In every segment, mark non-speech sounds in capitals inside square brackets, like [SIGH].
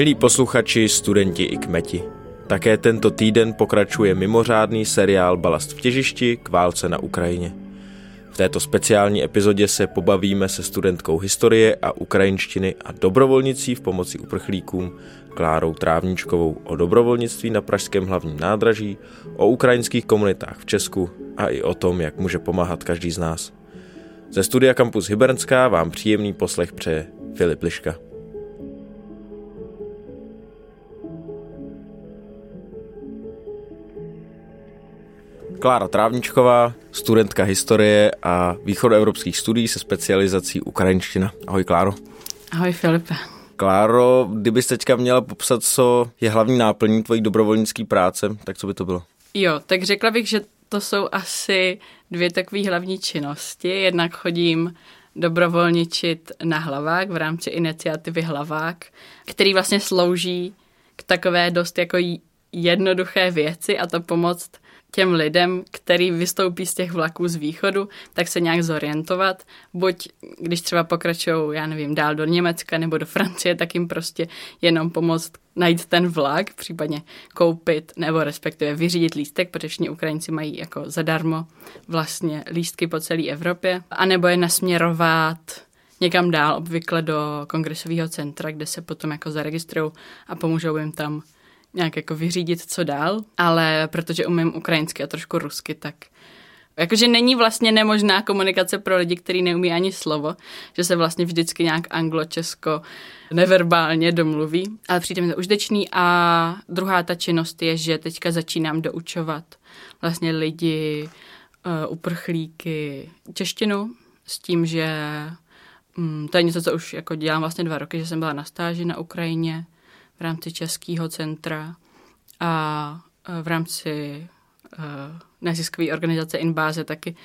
Milí posluchači, studenti i kmeti, také tento týden pokračuje mimořádný seriál Balast v těžišti k válce na Ukrajině. V této speciální epizodě se pobavíme se studentkou historie a ukrajinštiny a dobrovolnicí v pomoci uprchlíkům Klárou Trávničkovou o dobrovolnictví na Pražském hlavním nádraží, o ukrajinských komunitách v Česku a i o tom, jak může pomáhat každý z nás. Ze studia Campus Hybernská vám příjemný poslech přeje Filip Liška. Klára Trávničková, studentka historie a východoevropských studií se specializací ukrajinština. Ahoj Kláro. Ahoj Filipe. Kláro, kdybys teďka měla popsat, co je hlavní náplní tvojí dobrovolnické práce, tak co by to bylo? Jo, tak řekla bych, že to jsou asi dvě takové hlavní činnosti. Jednak chodím dobrovolničit na hlavák v rámci iniciativy Hlavák, který vlastně slouží k takové dost jako jednoduché věci a to pomoct těm lidem, který vystoupí z těch vlaků z východu, tak se nějak zorientovat. Buď když třeba pokračují, já nevím, dál do Německa nebo do Francie, tak jim prostě jenom pomoct najít ten vlak, případně koupit nebo respektive vyřídit lístek, protože všichni Ukrajinci mají jako zadarmo vlastně lístky po celé Evropě. A nebo je nasměrovat někam dál, obvykle do kongresového centra, kde se potom jako zaregistrují a pomůžou jim tam nějak jako vyřídit, co dál, ale protože umím ukrajinsky a trošku rusky, tak Jakože není vlastně nemožná komunikace pro lidi, kteří neumí ani slovo, že se vlastně vždycky nějak anglo-česko neverbálně domluví, ale přijde mi to užitečný a druhá ta činnost je, že teďka začínám doučovat vlastně lidi, uh, uprchlíky češtinu s tím, že um, to je něco, co už jako dělám vlastně dva roky, že jsem byla na stáži na Ukrajině v rámci Českého centra a v rámci uh, neziskové organizace Inbáze taky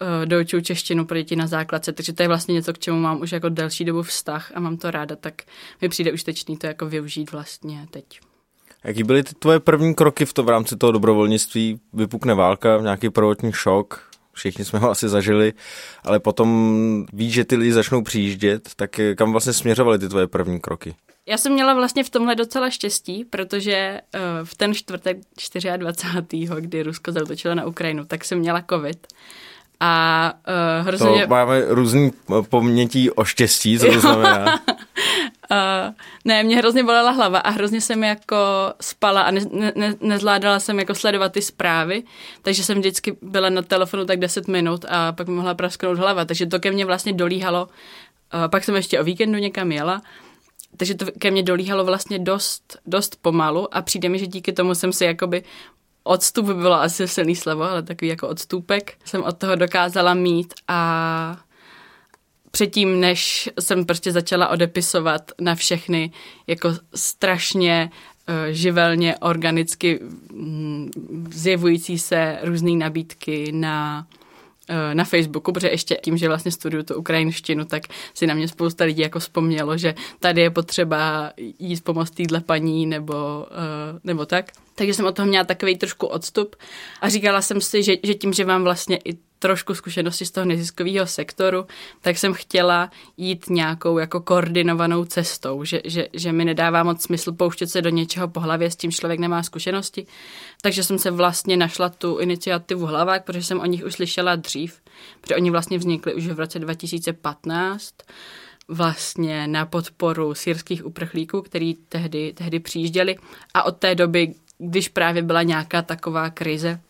uh, doučuju češtinu pro děti na základce, takže to je vlastně něco, k čemu mám už jako delší dobu vztah a mám to ráda, tak mi přijde užitečný to jako využít vlastně teď. Jaký byly ty tvoje první kroky v, to, v rámci toho dobrovolnictví? Vypukne válka, nějaký prvotní šok, všichni jsme ho asi zažili, ale potom víš, že ty lidi začnou přijíždět, tak kam vlastně směřovaly ty tvoje první kroky? Já jsem měla vlastně v tomhle docela štěstí, protože uh, v ten čtvrtek 24. kdy Rusko zautočilo na Ukrajinu, tak jsem měla covid. A uh, hrozně... To máme různý pomětí o štěstí, co to znamená? [LAUGHS] Uh, ne, mě hrozně bolela hlava a hrozně jsem jako spala a ne, ne, nezvládala jsem jako sledovat ty zprávy, takže jsem vždycky byla na telefonu tak 10 minut a pak mi mohla prasknout hlava, takže to ke mně vlastně dolíhalo. Uh, pak jsem ještě o víkendu někam jela takže to ke mně dolíhalo vlastně dost, dost pomalu a přijde mi, že díky tomu jsem si jakoby odstup by bylo asi silný slovo, ale takový jako odstupek jsem od toho dokázala mít a předtím, než jsem prostě začala odepisovat na všechny jako strašně uh, živelně, organicky um, zjevující se různé nabídky na Eh, na Facebooku, protože ještě tím, že vlastně studuju tu ukrajinštinu, tak si na mě spousta lidí jako vzpomnělo, že tady je potřeba jít pomoct týdle paní nebo, uh, nebo tak. Takže jsem od toho měla takový trošku odstup a říkala jsem si, že, že tím, že mám vlastně i trošku zkušenosti z toho neziskového sektoru, tak jsem chtěla jít nějakou jako koordinovanou cestou, že, že, že mi nedává moc smysl pouštět se do něčeho po hlavě, s tím člověk nemá zkušenosti. Takže jsem se vlastně našla tu iniciativu Hlavák, protože jsem o nich už slyšela dřív, protože oni vlastně vznikli už v roce 2015 vlastně na podporu syrských uprchlíků, který tehdy, tehdy přijížděli a od té doby, když právě byla nějaká taková krize,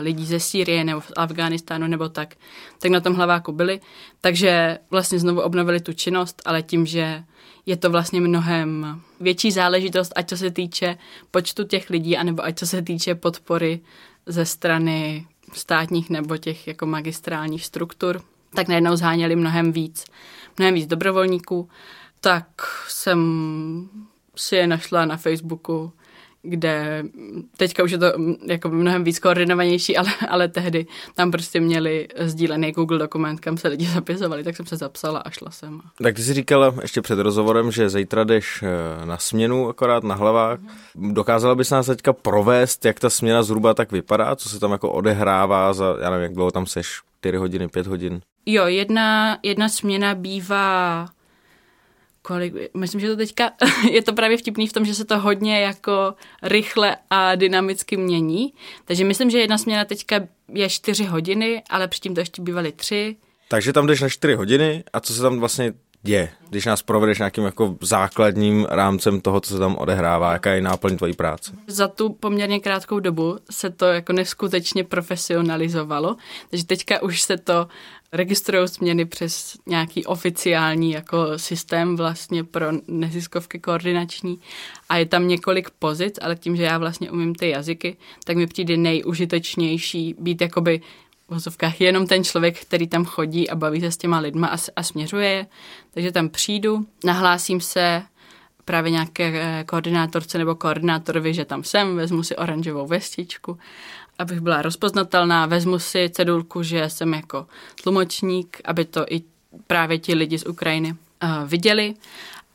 lidí ze Sýrie nebo z Afghánistánu nebo tak, tak na tom hlaváku byli. Takže vlastně znovu obnovili tu činnost, ale tím, že je to vlastně mnohem větší záležitost, ať co se týče počtu těch lidí, anebo ať co se týče podpory ze strany státních nebo těch jako magistrálních struktur, tak najednou zháněli mnohem víc, mnohem víc dobrovolníků, tak jsem si je našla na Facebooku kde teďka už je to mm, jako mnohem víc koordinovanější, ale, ale tehdy tam prostě měli sdílený Google dokument, kam se lidi zapisovali, tak jsem se zapsala a šla jsem. Tak ty jsi říkala ještě před rozhovorem, že zítra jdeš eh, na směnu akorát na hlavách. Dokázala bys nás teďka provést, jak ta směna zhruba tak vypadá, co se tam jako odehrává za, já nevím, jak dlouho tam seš, 4 hodiny, 5 hodin? Jo, jedna, jedna směna bývá kolik, myslím, že to teďka [LAUGHS] je to právě vtipný v tom, že se to hodně jako rychle a dynamicky mění. Takže myslím, že jedna směna teďka je čtyři hodiny, ale předtím to ještě bývaly tři. Takže tam jdeš na čtyři hodiny a co se tam vlastně děje, když nás provedeš nějakým jako základním rámcem toho, co se tam odehrává, jaká je náplň tvojí práce? Za tu poměrně krátkou dobu se to jako neskutečně profesionalizovalo, takže teďka už se to registrují směny přes nějaký oficiální jako systém vlastně pro neziskovky koordinační a je tam několik pozic, ale tím, že já vlastně umím ty jazyky, tak mi přijde nejužitečnější být jakoby v vozovkách jenom ten člověk, který tam chodí a baví se s těma lidma a, a směřuje je. Takže tam přijdu, nahlásím se právě nějaké eh, koordinátorce nebo koordinátorovi, že tam jsem, vezmu si oranžovou vestičku, abych byla rozpoznatelná, vezmu si cedulku, že jsem jako tlumočník, aby to i právě ti lidi z Ukrajiny uh, viděli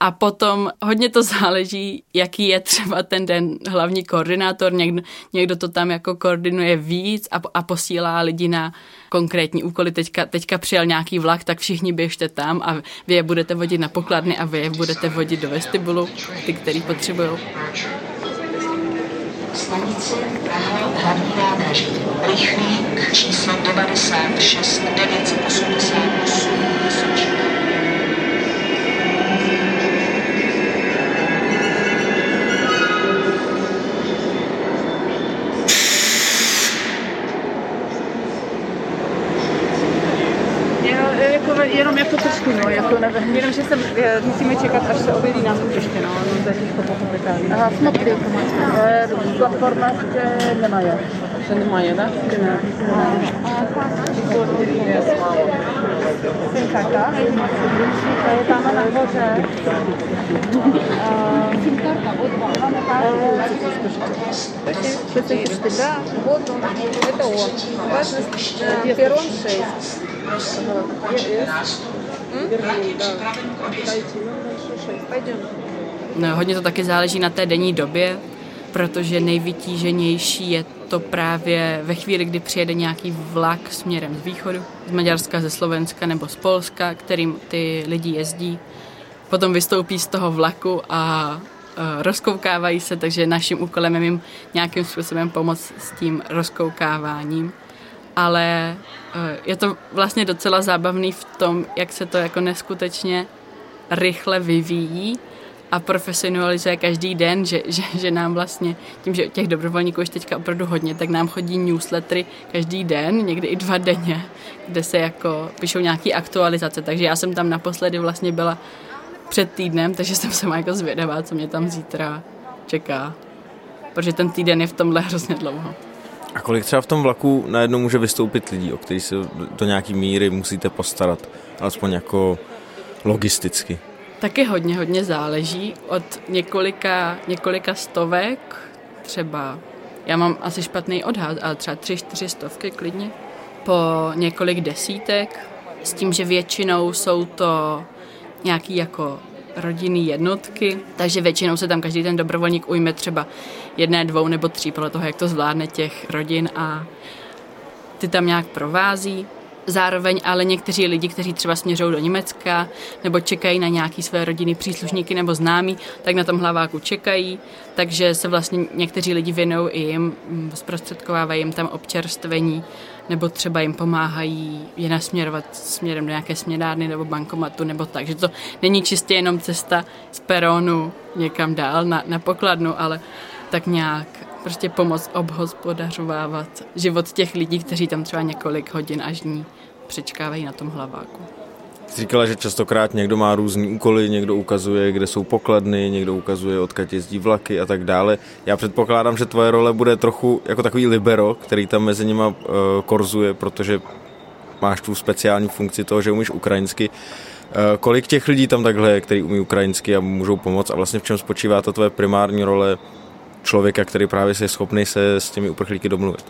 a potom hodně to [LAUGHS] záleží, jaký je třeba ten den hlavní koordinátor. Někdo, někdo to tam jako koordinuje víc a, a posílá lidi na konkrétní úkoly. Teďka, teďka přijel nějaký vlak, tak všichni běžte tam a vy je budete vodit na pokladny a vy je budete vodit do vestibulu, ty, který potřebují. Stanice Praha hlavní nádraží. Rychlík číslo 96 988 jenom jako trošku, no, jako nevím. Jenom, že se musíme čekat, až se objeví nás ještě, no, no to je těžko pochopitelné. Aha, смотри, platforma ještě nemají. Ještě nemají, tak? Ne. Synkarta, je tam nahoře. Сим-карта, вот вам, máme kartu. 64, да, вот он, это он. Важность, перрон 6. No, hodně to taky záleží na té denní době, protože nejvytíženější je to právě ve chvíli, kdy přijede nějaký vlak směrem z východu, z Maďarska, ze Slovenska nebo z Polska, kterým ty lidi jezdí. Potom vystoupí z toho vlaku a uh, rozkoukávají se, takže naším úkolem je jim nějakým způsobem pomoct s tím rozkoukáváním ale eh, je to vlastně docela zábavný v tom, jak se to jako neskutečně rychle vyvíjí a profesionalizuje každý den, že, že, že nám vlastně, tím, že těch dobrovolníků už teďka opravdu hodně, tak nám chodí newslettery každý den, někdy i dva denně, kde se jako píšou nějaké aktualizace, takže já jsem tam naposledy vlastně byla před týdnem, takže jsem se jako zvědavá, co mě tam zítra čeká, protože ten týden je v tomhle hrozně dlouho. A kolik třeba v tom vlaku najednou může vystoupit lidí, o který se do nějaký míry musíte postarat, alespoň jako logisticky? Taky hodně, hodně záleží od několika, několika stovek, třeba, já mám asi špatný odhad, ale třeba tři, čtyři stovky klidně, po několik desítek, s tím, že většinou jsou to nějaký jako rodinný jednotky, takže většinou se tam každý ten dobrovolník ujme třeba jedné, dvou nebo tří, podle toho, jak to zvládne těch rodin a ty tam nějak provází. Zároveň ale někteří lidi, kteří třeba směřují do Německa nebo čekají na nějaký své rodiny příslušníky nebo známí, tak na tom hlaváku čekají, takže se vlastně někteří lidi věnují i jim, mm, zprostředkovávají jim tam občerstvení nebo třeba jim pomáhají je nasměrovat směrem do nějaké směrárny nebo bankomatu nebo tak, že to není čistě jenom cesta z peronu někam dál na, na pokladnu, ale tak nějak prostě pomoct obhospodařovávat život těch lidí, kteří tam třeba několik hodin až dní přečkávají na tom hlaváku. Jsi říkala, že častokrát někdo má různý úkoly, někdo ukazuje, kde jsou pokladny, někdo ukazuje, odkud jezdí vlaky a tak dále. Já předpokládám, že tvoje role bude trochu jako takový libero, který tam mezi nima uh, korzuje, protože máš tu speciální funkci toho, že umíš ukrajinsky. Uh, kolik těch lidí tam takhle je, který umí ukrajinsky a můžou pomoct a vlastně v čem spočívá ta tvoje primární role člověka, který právě je schopný se s těmi uprchlíky domluvit?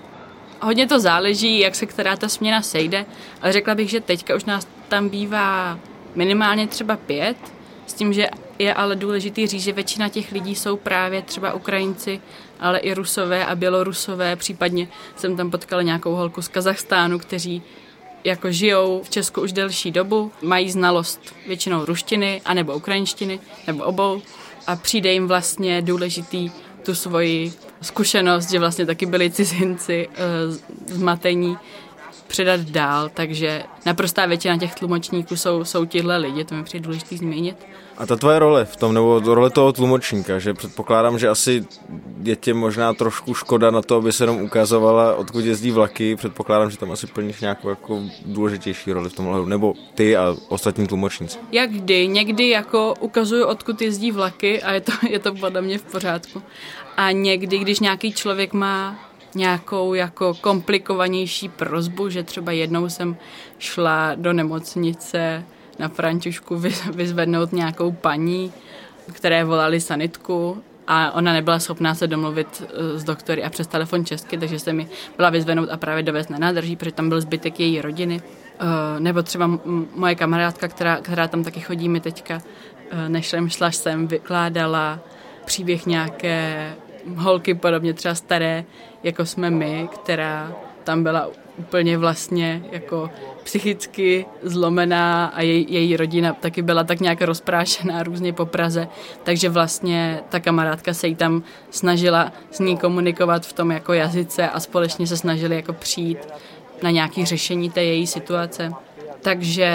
Hodně to záleží, jak se která ta směna sejde, ale řekla bych, že teďka už nás tam bývá minimálně třeba pět, s tím, že je ale důležitý říct, že většina těch lidí jsou právě třeba Ukrajinci, ale i Rusové a Bělorusové, případně jsem tam potkala nějakou holku z Kazachstánu, kteří jako žijou v Česku už delší dobu, mají znalost většinou ruštiny, anebo ukrajinštiny, nebo obou a přijde jim vlastně důležitý tu svoji zkušenost, že vlastně taky byli cizinci e, zmatení, předat dál, takže naprostá většina těch tlumočníků jsou, jsou tihle lidi, to mi přijde důležité zmínit. A ta tvoje role v tom, nebo role toho tlumočníka, že předpokládám, že asi je tě možná trošku škoda na to, aby se jenom ukazovala, odkud jezdí vlaky, předpokládám, že tam asi plníš nějakou jako důležitější roli v tom nebo ty a ostatní tlumočníci. Jak kdy, někdy jako ukazuju, odkud jezdí vlaky a je to, je to podle mě v pořádku. A někdy, když nějaký člověk má nějakou jako komplikovanější prozbu, že třeba jednou jsem šla do nemocnice na Františku vyzvednout nějakou paní, které volali sanitku a ona nebyla schopná se domluvit eh, s doktory a přes telefon česky, takže se mi byla vyzvednout a právě dovést na nádrží, protože tam byl zbytek její rodiny. Eh, nebo třeba moje kamarádka, která, která tam taky chodí mi teďka, eh, nešlem šla jsem, vykládala příběh nějaké holky podobně třeba staré, jako jsme my, která tam byla úplně vlastně jako psychicky zlomená a jej, její rodina taky byla tak nějak rozprášená různě po Praze, takže vlastně ta kamarádka se jí tam snažila s ní komunikovat v tom jako jazyce a společně se snažili jako přijít na nějaké řešení té její situace. Takže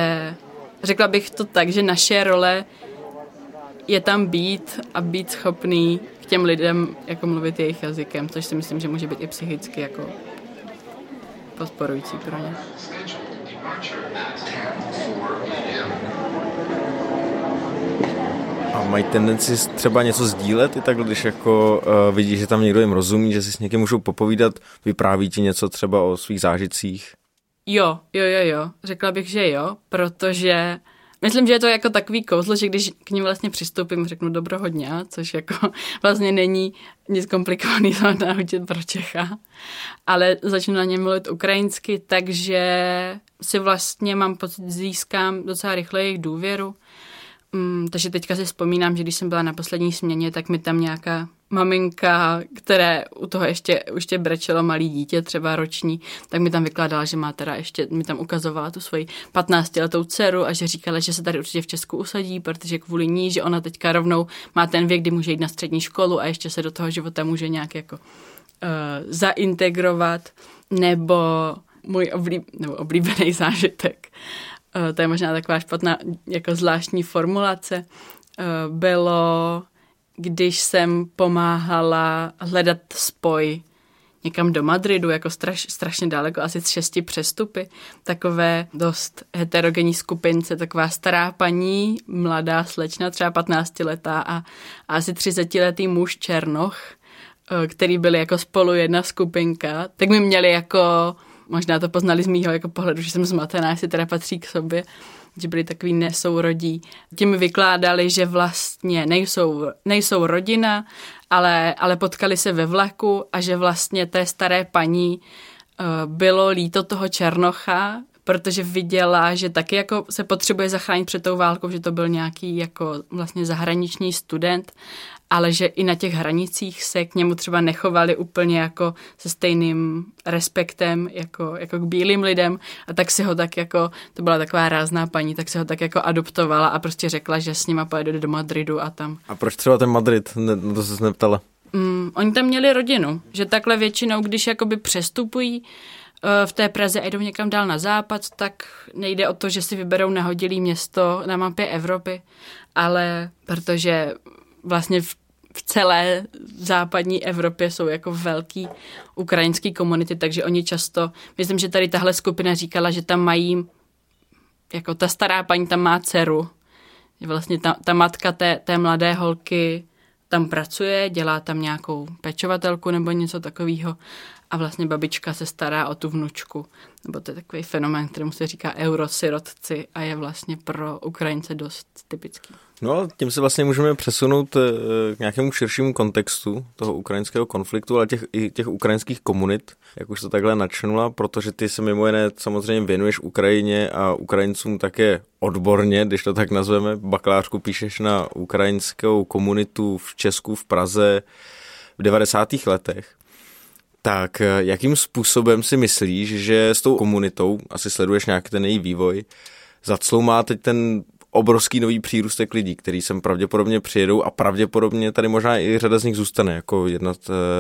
řekla bych to tak, že naše role je tam být a být schopný k těm lidem jako mluvit jejich jazykem, což si myslím, že může být i psychicky jako podporující pro ně. A mají tendenci třeba něco sdílet i tak, když jako uh, vidíš, že tam někdo jim rozumí, že si s někým můžou popovídat, vypráví ti něco třeba o svých zážitcích? Jo, jo, jo, jo. Řekla bych, že jo, protože Myslím, že je to jako takový kouzlo, že když k ním vlastně přistoupím, řeknu dobrohodně, což jako [LAUGHS] vlastně není nic komplikovaného [LAUGHS] naučit pro Čecha, ale začnu na ně mluvit ukrajinsky, takže si vlastně mám pocit, získám docela rychle jejich důvěru. Mm, takže teďka si vzpomínám, že když jsem byla na poslední směně, tak mi tam nějaká maminka, které u toho ještě, ještě brečelo malý dítě, třeba roční, tak mi tam vykládala, že má teda ještě, mi tam ukazovala tu svoji 15-letou dceru a že říkala, že se tady určitě v Česku usadí, protože kvůli ní, že ona teďka rovnou má ten věk, kdy může jít na střední školu a ještě se do toho života může nějak jako uh, zaintegrovat, nebo můj oblíb, nebo oblíbený zážitek Eh, to je možná taková špatná, jako zvláštní formulace, eh, bylo, když jsem pomáhala hledat spoj někam do Madridu, jako straš, strašně daleko, asi z šesti přestupy, takové dost heterogenní skupince, taková stará paní, mladá slečna, třeba 15 letá a, a asi 30 letý muž Černoch, eh, který byli jako spolu jedna skupinka, tak mi měli jako možná to poznali z mýho jako pohledu, že jsem zmatená, jestli teda patří k sobě, že byli takový nesourodí. Tím vykládali, že vlastně nejsou, nejsou rodina, ale, ale potkali se ve vlaku a že vlastně té staré paní uh, bylo líto toho Černocha, protože viděla, že taky jako se potřebuje zachránit před tou válkou, že to byl nějaký jako vlastně zahraniční student ale že i na těch hranicích se k němu třeba nechovali úplně jako se stejným respektem jako, jako k bílým lidem a tak si ho tak jako, to byla taková rázná paní, tak si ho tak jako adoptovala a prostě řekla, že s nima pojede do Madridu a tam. A proč třeba ten Madrid? Ne, to se neptala. Mm, oni tam měli rodinu, že takhle většinou, když jakoby přestupují uh, v té Praze a jdou někam dál na západ, tak nejde o to, že si vyberou nahodilý město na mapě Evropy, ale protože vlastně v, v celé západní Evropě jsou jako velký ukrajinský komunity, takže oni často, myslím, že tady tahle skupina říkala, že tam mají, jako ta stará paní tam má dceru, vlastně ta, ta matka té, té mladé holky tam pracuje, dělá tam nějakou pečovatelku nebo něco takového a vlastně babička se stará o tu vnučku. Nebo to je takový fenomén, kterému se říká eurosirotci a je vlastně pro Ukrajince dost typický. No tím se vlastně můžeme přesunout eh, k nějakému širšímu kontextu toho ukrajinského konfliktu, ale těch, i těch ukrajinských komunit, jak už to takhle načnula, protože ty se mimo jiné samozřejmě věnuješ Ukrajině a Ukrajincům také odborně, když to tak nazveme. Bakalářku píšeš na ukrajinskou komunitu v Česku, v Praze v 90. letech Tak eh, jakým způsobem si myslíš, že s tou komunitou, asi sleduješ nějaký ten její vývoj, zacloumá teď ten obrovský nový přírůstek lidí, který sem pravděpodobně přijedou a pravděpodobně tady možná i řada z nich zůstane, jako jedna,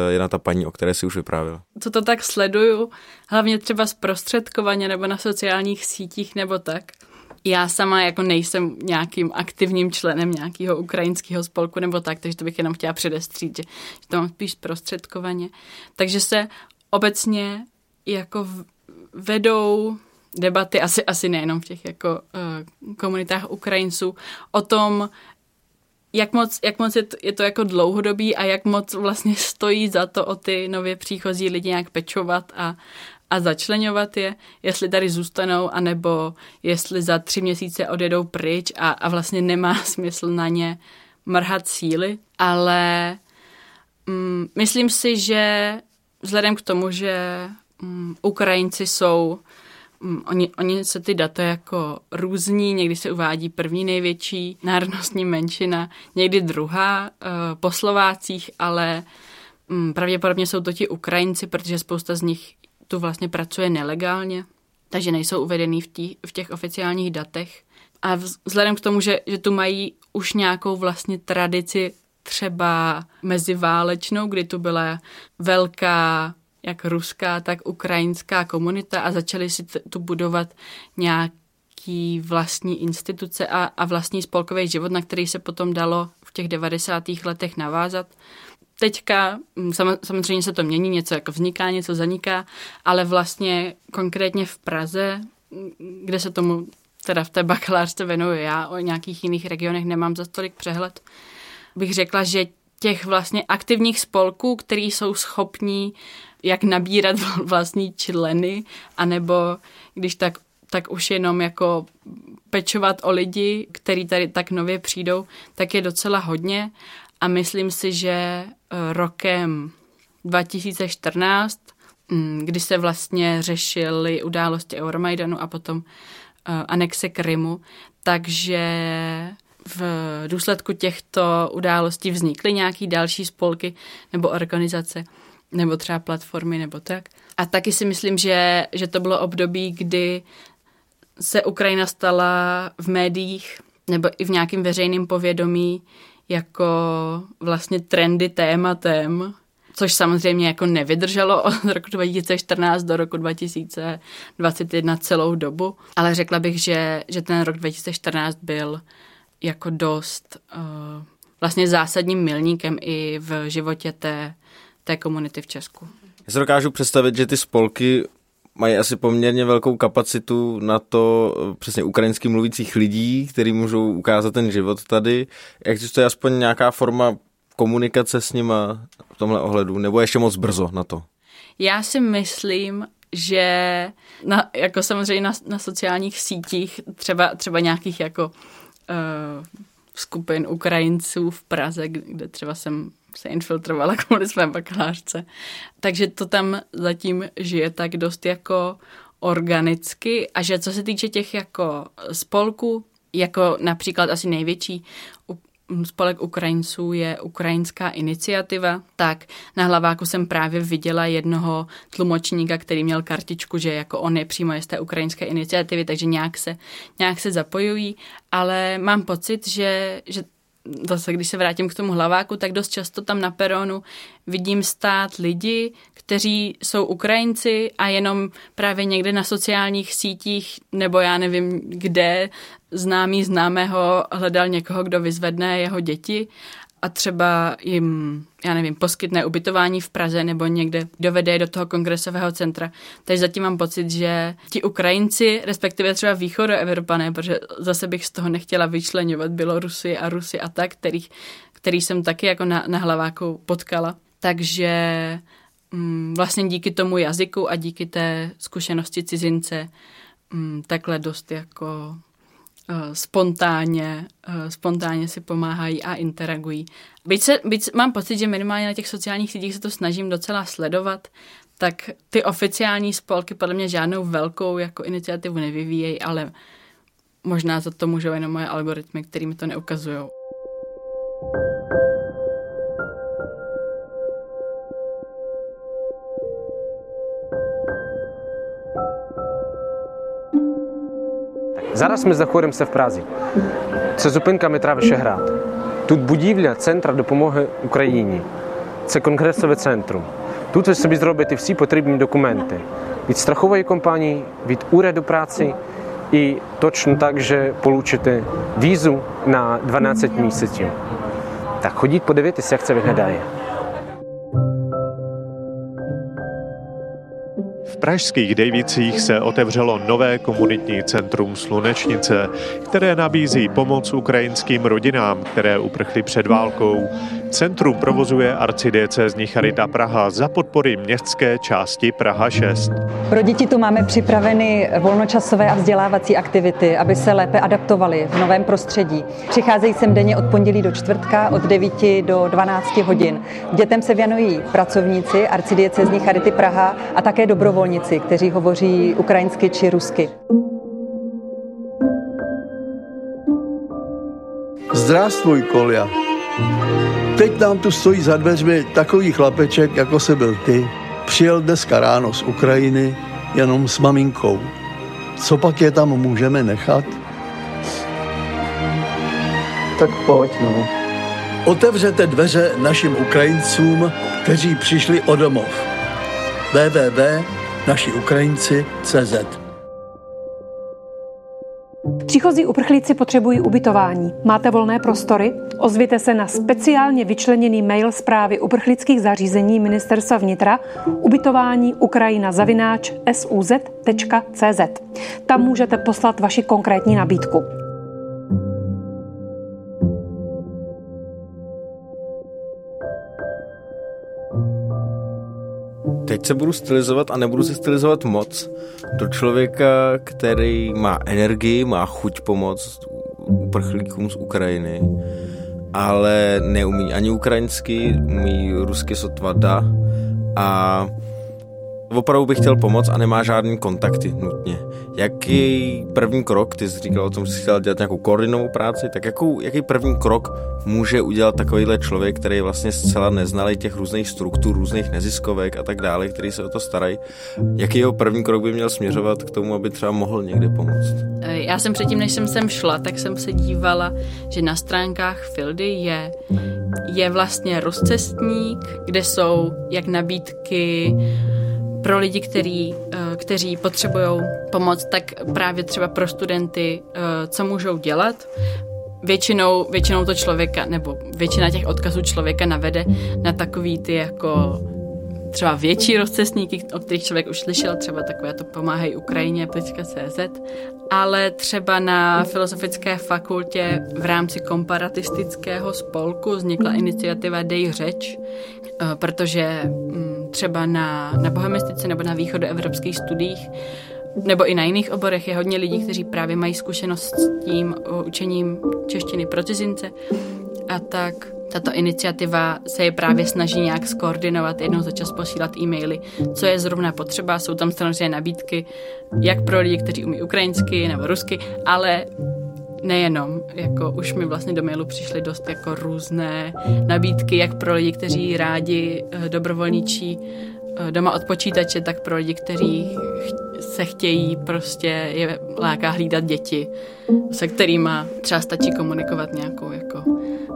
jedna ta paní, o které si už vyprávěl. Co to tak sleduju, hlavně třeba zprostředkovaně nebo na sociálních sítích nebo tak. Já sama jako nejsem nějakým aktivním členem nějakého ukrajinského spolku nebo tak, takže to bych jenom chtěla předestřít, že, že to mám spíš zprostředkovaně. Takže se obecně jako vedou debaty, asi, asi nejenom v těch jako uh, komunitách Ukrajinců, o tom, jak moc, jak moc je, to, je to jako dlouhodobý a jak moc vlastně stojí za to o ty nově příchozí lidi nějak pečovat a, a začlenovat je, jestli tady zůstanou, anebo jestli za tři měsíce odjedou pryč a, a vlastně nemá [LAUGHS] smysl na ně mrhat síly, ale mm, myslím si, že vzhledem k tomu, že mm, Ukrajinci jsou oni, oni se ty data jako různí, někdy se uvádí první největší národnostní menšina, někdy druhá uh, po Slovácích, ale um, pravděpodobně jsou to ti Ukrajinci, protože spousta z nich tu vlastně pracuje nelegálně, takže nejsou uvedený v, tí, v těch oficiálních datech. A vzhledem k tomu, že, že tu mají už nějakou vlastně tradici třeba meziválečnou, kdy tu byla velká jak ruská, tak ukrajinská komunita a začali si tu budovat nějaký vlastní instituce a, a vlastní spolkový život, na který se potom dalo v těch 90. letech navázat. Teďka mm, samozřejmě se to mění, něco jako vzniká, něco zaniká, ale vlastně konkrétně v Praze, kde se tomu teda v té bakalářce věnuju já, o nějakých jiných regionech nemám za tolik přehled, bych řekla, že těch vlastně aktivních spolků, který jsou schopní jak nabírat [LAUGHS] vlastní členy, anebo když tak, tak už jenom jako pečovat o lidi, který tady tak nově přijdou, tak je docela hodně. A myslím si, že eh, rokem 2014, mm, kdy se vlastně řešily události Euromaidanu a potom eh, anexe Krymu, takže v důsledku těchto událostí vznikly nějaký další spolky nebo organizace, nebo třeba platformy nebo tak. A taky si myslím, že, že to bylo období, kdy se Ukrajina stala v médiích nebo i v nějakém veřejném povědomí jako vlastně trendy tématem, což samozřejmě jako nevydrželo [LAUGHS] od roku 2014 do roku 2021 celou dobu, ale řekla bych, že, že ten rok 2014 byl jako dost uh, vlastně zásadním milníkem i v životě té té komunity v Česku. Já si dokážu představit, že ty spolky mají asi poměrně velkou kapacitu na to přesně ukrajinsky mluvících lidí, kteří můžou ukázat ten život tady. Existuje aspoň nějaká forma komunikace s nima v tomhle ohledu, nebo ještě moc brzo na to? Já si myslím, že na, jako samozřejmě na, na sociálních sítích, třeba, třeba nějakých jako uh, skupin Ukrajinců v Praze, kde třeba jsem se infiltrovala kvůli své bakalářce. Takže to tam zatím žije tak dost jako organicky a že co se týče těch jako spolků, jako například asi největší spolek Ukrajinců je Ukrajinská iniciativa, tak na hlaváku jsem právě viděla jednoho tlumočníka, který měl kartičku, že jako on je přímo z té ukrajinské iniciativy, takže nějak se, nějak se zapojují, ale mám pocit, že, že zase když se vrátím k tomu hlaváku, tak dost často tam na peronu vidím stát lidi, kteří jsou Ukrajinci a jenom právě někde na sociálních sítích nebo já nevím kde známý známého hledal někoho, kdo vyzvedne jeho děti a třeba jim, já nevím, poskytne ubytování v Praze nebo někde dovede do toho kongresového centra. Takže zatím mám pocit, že ti Ukrajinci, respektive třeba východoevropané, protože zase bych z toho nechtěla vyčlenovat Bělorusy a Rusy a tak, kterých, který jsem taky jako na, na hlaváku potkala. Takže mm, vlastně díky tomu jazyku a díky té zkušenosti cizince mm, takhle dost jako spontánně, uh, spontánně si pomáhají a interagují. Byť, se, byť mám pocit, že minimálně na těch sociálních sítích se to snažím docela sledovat, tak ty oficiální spolky podle mě žádnou velkou jako iniciativu nevyvíjejí, ale možná za to můžou jenom moje algoritmy, kterými to neukazují. Зараз ми знаходимося в Празі. Це зупинка метра Вишеград. Тут будівля Центра допомоги Україні. Це конгресове центрум. Тут ви собі зробите всі потрібні документи від страхової компанії, від уряду праці і точно так же получите візу на 12 місяців. Так, ходіть подивитися, як це виглядає. V pražských Dejvicích se otevřelo nové komunitní centrum Slunečnice, které nabízí pomoc ukrajinským rodinám, které uprchly před válkou. Centrum provozuje arcidiecézní Charita Praha za podpory městské části Praha 6. Pro děti tu máme připraveny volnočasové a vzdělávací aktivity, aby se lépe adaptovali v novém prostředí. Přicházejí sem denně od pondělí do čtvrtka od 9 do 12 hodin. Dětem se věnují pracovníci arcidiecézní Charity Praha a také dobrovolníci, kteří hovoří ukrajinsky či rusky. Zdravstvuj, Kolja. Teď nám tu stojí za dveřmi takový chlapeček, jako se byl ty. Přijel dneska ráno z Ukrajiny jenom s maminkou. Co pak je tam můžeme nechat? Tak pojď, no. Otevřete dveře našim Ukrajincům, kteří přišli o domov. www.našiukrajinci.cz Příchozí uprchlíci potřebují ubytování. Máte volné prostory? Ozvěte se na speciálně vyčleněný mail zprávy uprchlických zařízení Ministerstva vnitra ubytování Ukrajina zavináč suz.cz. Tam můžete poslat vaši konkrétní nabídku. Teď se budu stylizovat a nebudu se stylizovat moc do člověka, který má energii, má chuť pomoct uprchlíkům z Ukrajiny, ale neumí ani ukrajinsky, umí rusky sotva da. A opravdu bych chtěl pomoct a nemá žádný kontakty nutně. Jaký první krok, ty jsi říkal o tom, že jsi chtěl dělat nějakou koordinovou práci, tak jakou, jaký první krok může udělat takovýhle člověk, který vlastně zcela neznalý těch různých struktur, různých neziskovek a tak dále, který se o to starají. Jaký jeho první krok by měl směřovat k tomu, aby třeba mohl někde pomoct? Já jsem předtím, než jsem sem šla, tak jsem se dívala, že na stránkách Fildy je, je vlastně rozcestník, kde jsou jak nabídky, pro lidi, který, eh, kteří potřebují pomoc, tak právě třeba pro studenty, eh, co můžou dělat. Většinou, většinou to člověka, nebo většina těch odkazů člověka navede na takový ty jako třeba větší rozcestníky, o kterých člověk už slyšel, třeba takové to pomáhají Ukrajině.cz, ale třeba na Filozofické fakultě v rámci komparatistického spolku vznikla iniciativa Dej řeč, eh, protože mm, třeba na, na bohemistice nebo na východoevropských studiích nebo i na jiných oborech je hodně lidí, kteří právě mají zkušenost s tím učením češtiny pro cizince a tak tato iniciativa se je právě snaží nějak skoordinovat, jednou za čas posílat e-maily, co je zrovna potřeba. Jsou tam samozřejmě nabídky, jak pro lidi, kteří umí ukrajinsky nebo rusky, ale nejenom, jako už mi vlastně do mailu přišly dost jako různé nabídky, jak pro lidi, kteří rádi eh, dobrovolničí eh, doma od počítače, tak pro lidi, kteří se chtějí prostě je láká hlídat děti, se kterými třeba stačí komunikovat nějakou jako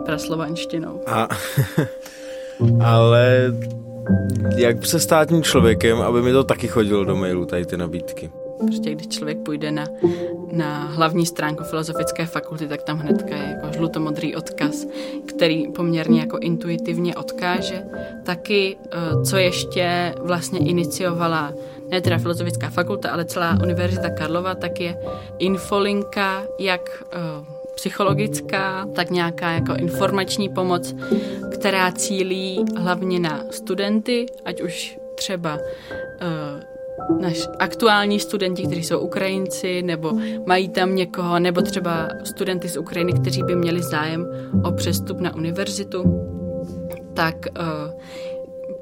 praslovanštinou. A, [LAUGHS] ale jak se státním člověkem, aby mi to taky chodilo do mailu, tady ty nabídky? Prostě když člověk půjde na, na hlavní stránku Filozofické fakulty, tak tam hnedka je jako žlutomodrý odkaz, který poměrně jako intuitivně odkáže. Taky, eh, co ještě vlastně iniciovala ne teda Filozofická fakulta, ale celá Univerzita Karlova, tak je infolinka, jak uh, psychologická, tak nějaká jako informační pomoc, která cílí hlavně na studenty, ať už třeba uh, naš aktuální studenti, kteří jsou Ukrajinci, nebo mají tam někoho, nebo třeba studenty z Ukrajiny, kteří by měli zájem o přestup na univerzitu, tak uh,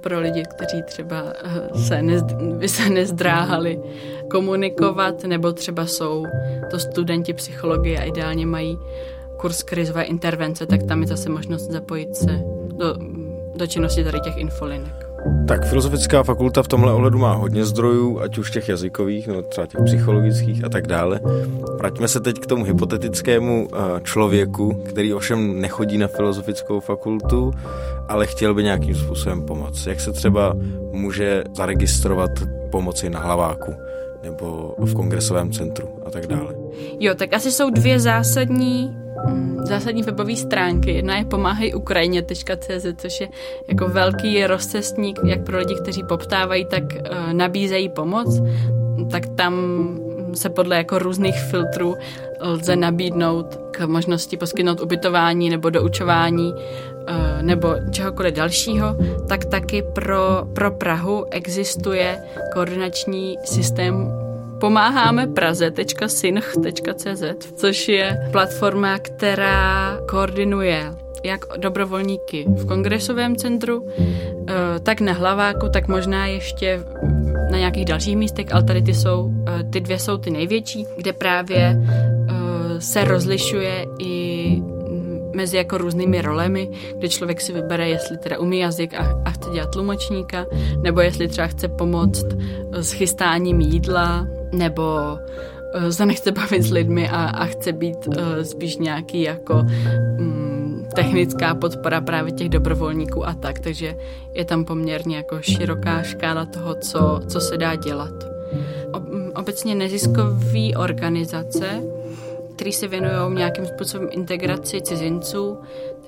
pro lidi, kteří třeba uh, se, by se nezdráhali komunikovat, nebo třeba jsou to studenti psychologie a ideálně mají kurz krizové intervence, tak tam je zase možnost zapojit se do, do činnosti tady těch infolinek. Tak filozofická fakulta v tomhle ohledu má hodně zdrojů, ať už těch jazykových, nebo třeba těch psychologických a tak dále. Vraťme se teď k tomu hypotetickému eh, člověku, který ovšem nechodí na filozofickou fakultu, ale chtěl by nějakým způsobem pomoct. Jak se třeba může zaregistrovat pomoci na hlaváku nebo v kongresovém centru a tak dále. Jo, tak asi jsou dvě zásadní zásadní webové stránky. Jedna je pomáhej Ukrajině.cz, což je jako velký rozcestník jak pro lidi, kteří poptávají, tak uh, nabízejí pomoc. Tak tam se podle jako různých filtrů lze nabídnout k možnosti poskytnout ubytování nebo doučování uh, nebo čehokoliv dalšího, tak taky pro, pro Prahu existuje koordinační systém Pomáháme praze.synch.cz, což je platforma, která koordinuje jak dobrovolníky v kongresovém centru, eh, tak na hlaváku, tak možná ještě na nějakých dalších místech, ale tady ty jsou, eh, ty dvě jsou ty největší, kde právě eh, se rozlišuje i mezi jako různými rolemi, kde člověk si vybere, jestli teda umí jazyk a, a chce dělat tlumočníka, nebo jestli třeba chce pomoct s chystáním jídla, nebo uh, se nechce bavit s lidmi a, a chce být uh, spíš nějaký jako um, technická podpora právě těch dobrovolníků a tak, takže je tam poměrně jako široká škála toho, co, co se dá dělat. Obecně neziskové organizace který se věnují nějakým způsobem integraci cizinců,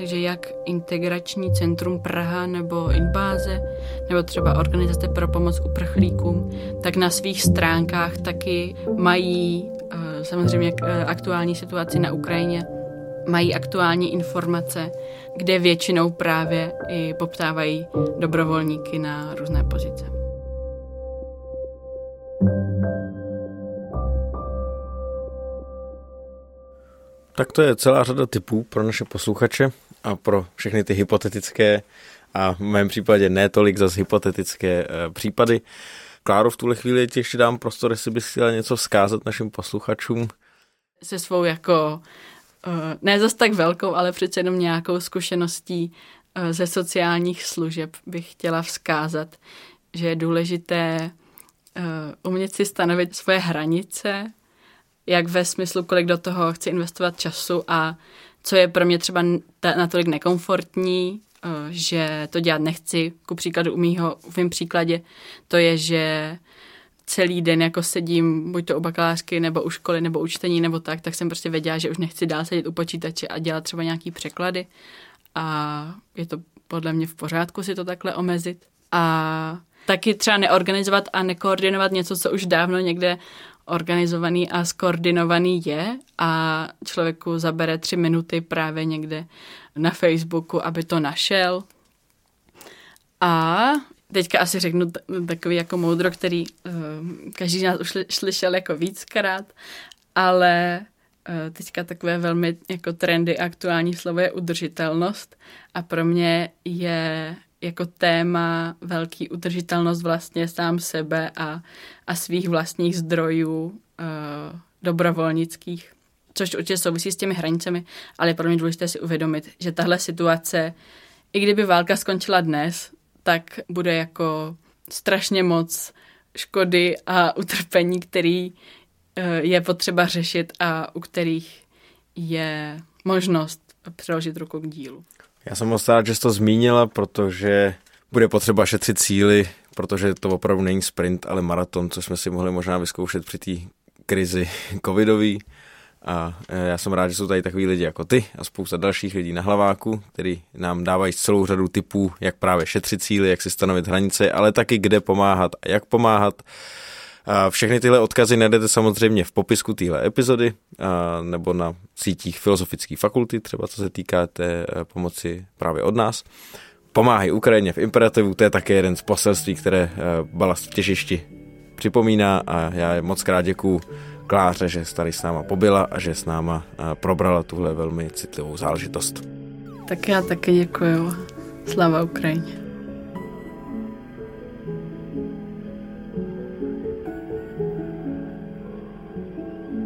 takže jak integrační centrum Praha nebo Inbáze, nebo třeba organizace pro pomoc uprchlíkům, tak na svých stránkách taky mají eh, samozřejmě eh, aktuální situaci na Ukrajině, mají aktuální informace, kde většinou právě i poptávají dobrovolníky na různé pozice. Tak to je celá řada typů pro naše posluchače a pro všechny ty hypotetické a v mém případě ne tolik zase hypotetické uh, případy. Kláro, v tuhle chvíli ti ještě dám prostor, jestli bys chtěla něco vzkázat našim posluchačům. Se svou jako, uh, ne zase tak velkou, ale přece jenom nějakou zkušeností uh, ze sociálních služeb bych chtěla vzkázat, že je důležité umět si stanovit svoje hranice, jak ve smyslu, kolik do toho chci investovat času a co je pro mě třeba natolik nekomfortní, eh, že to dělat nechci. Ku příkladu u mýho, v mém příkladě, to je, že celý den jako sedím, buď to u bakalářky, nebo u školy, nebo u čtení, nebo tak, tak jsem prostě věděla, že už nechci dál sedět u počítače a dělat třeba nějaký překlady. A je to podle mě v pořádku si to takhle omezit. A taky třeba neorganizovat a nekoordinovat něco, co už dávno někde organizovaný a skoordinovaný je a člověku zabere tři minuty právě někde na Facebooku, aby to našel. A teďka asi řeknu takový jako moudro, který uh, každý z nás už slyšel jako víckrát, ale uh, teďka takové velmi jako trendy aktuální slovo je udržitelnost a pro mě je jako téma velký udržitelnost vlastně sám sebe a, a svých vlastních zdrojů uh, dobrovolnických, což určitě souvisí s těmi hranicemi, ale je pro mě důležité si uvědomit, že tahle situace, i kdyby válka skončila dnes, tak bude jako strašně moc škody a utrpení, který uh, je potřeba řešit a u kterých je možnost přeložit ruku k dílu. Já jsem moc rád, že jsi to zmínila, protože bude potřeba šetřit síly, protože to opravdu není sprint, ale maraton, co jsme si mohli možná vyzkoušet při té krizi covidový. A e, já jsem rád, že jsou tady takový lidi jako ty a spousta dalších lidí na hlaváku, který nám dávají celou řadu typů, jak právě šetřit síly, jak si stanovit hranice, ale taky kde pomáhat a jak pomáhat. Všechny tyhle odkazy najdete samozřejmě v popisku téhle epizody nebo na sítích Filozofické fakulty, třeba co se týká té e, pomoci právě od nás. Pomáhají Ukrajině v imperativu, to je také jeden z poselství, které e, Balast v těžišti připomíná a já moc krát děkuju Kláře, že tady s náma pobyla a že s náma e, probrala tuhle velmi citlivou záležitost. Tak já taky děkuju. Slava Ukrajině.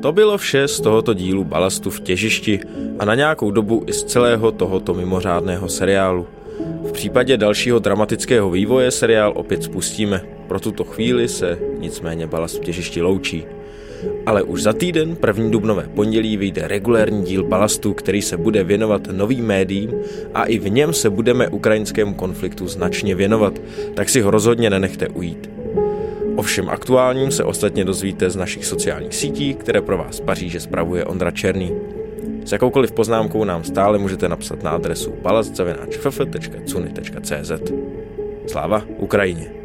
To bylo vše z tohoto dílu Balastu v těžišti a na nějakou dobu i z celého tohoto mimořádného seriálu. V případě dalšího dramatického vývoje seriál opět spustíme. Pro tuto chvíli se nicméně balast v těžišti loučí. Ale už za týden, první dubnové pondělí, vyjde regulérní díl Balastu, který se bude věnovat novým médiím a i v něm se budeme ukrajinskému konfliktu značně věnovat, tak si ho rozhodně nenechte ujít. O všem aktuálním se ostatně dozvíte z našich sociálních sítí, které pro vás Paříže spravuje Ondra Černý. S jakoukoliv poznámkou nám stále můžete napsat na adresu balast.cz. Sláva Ukrajině!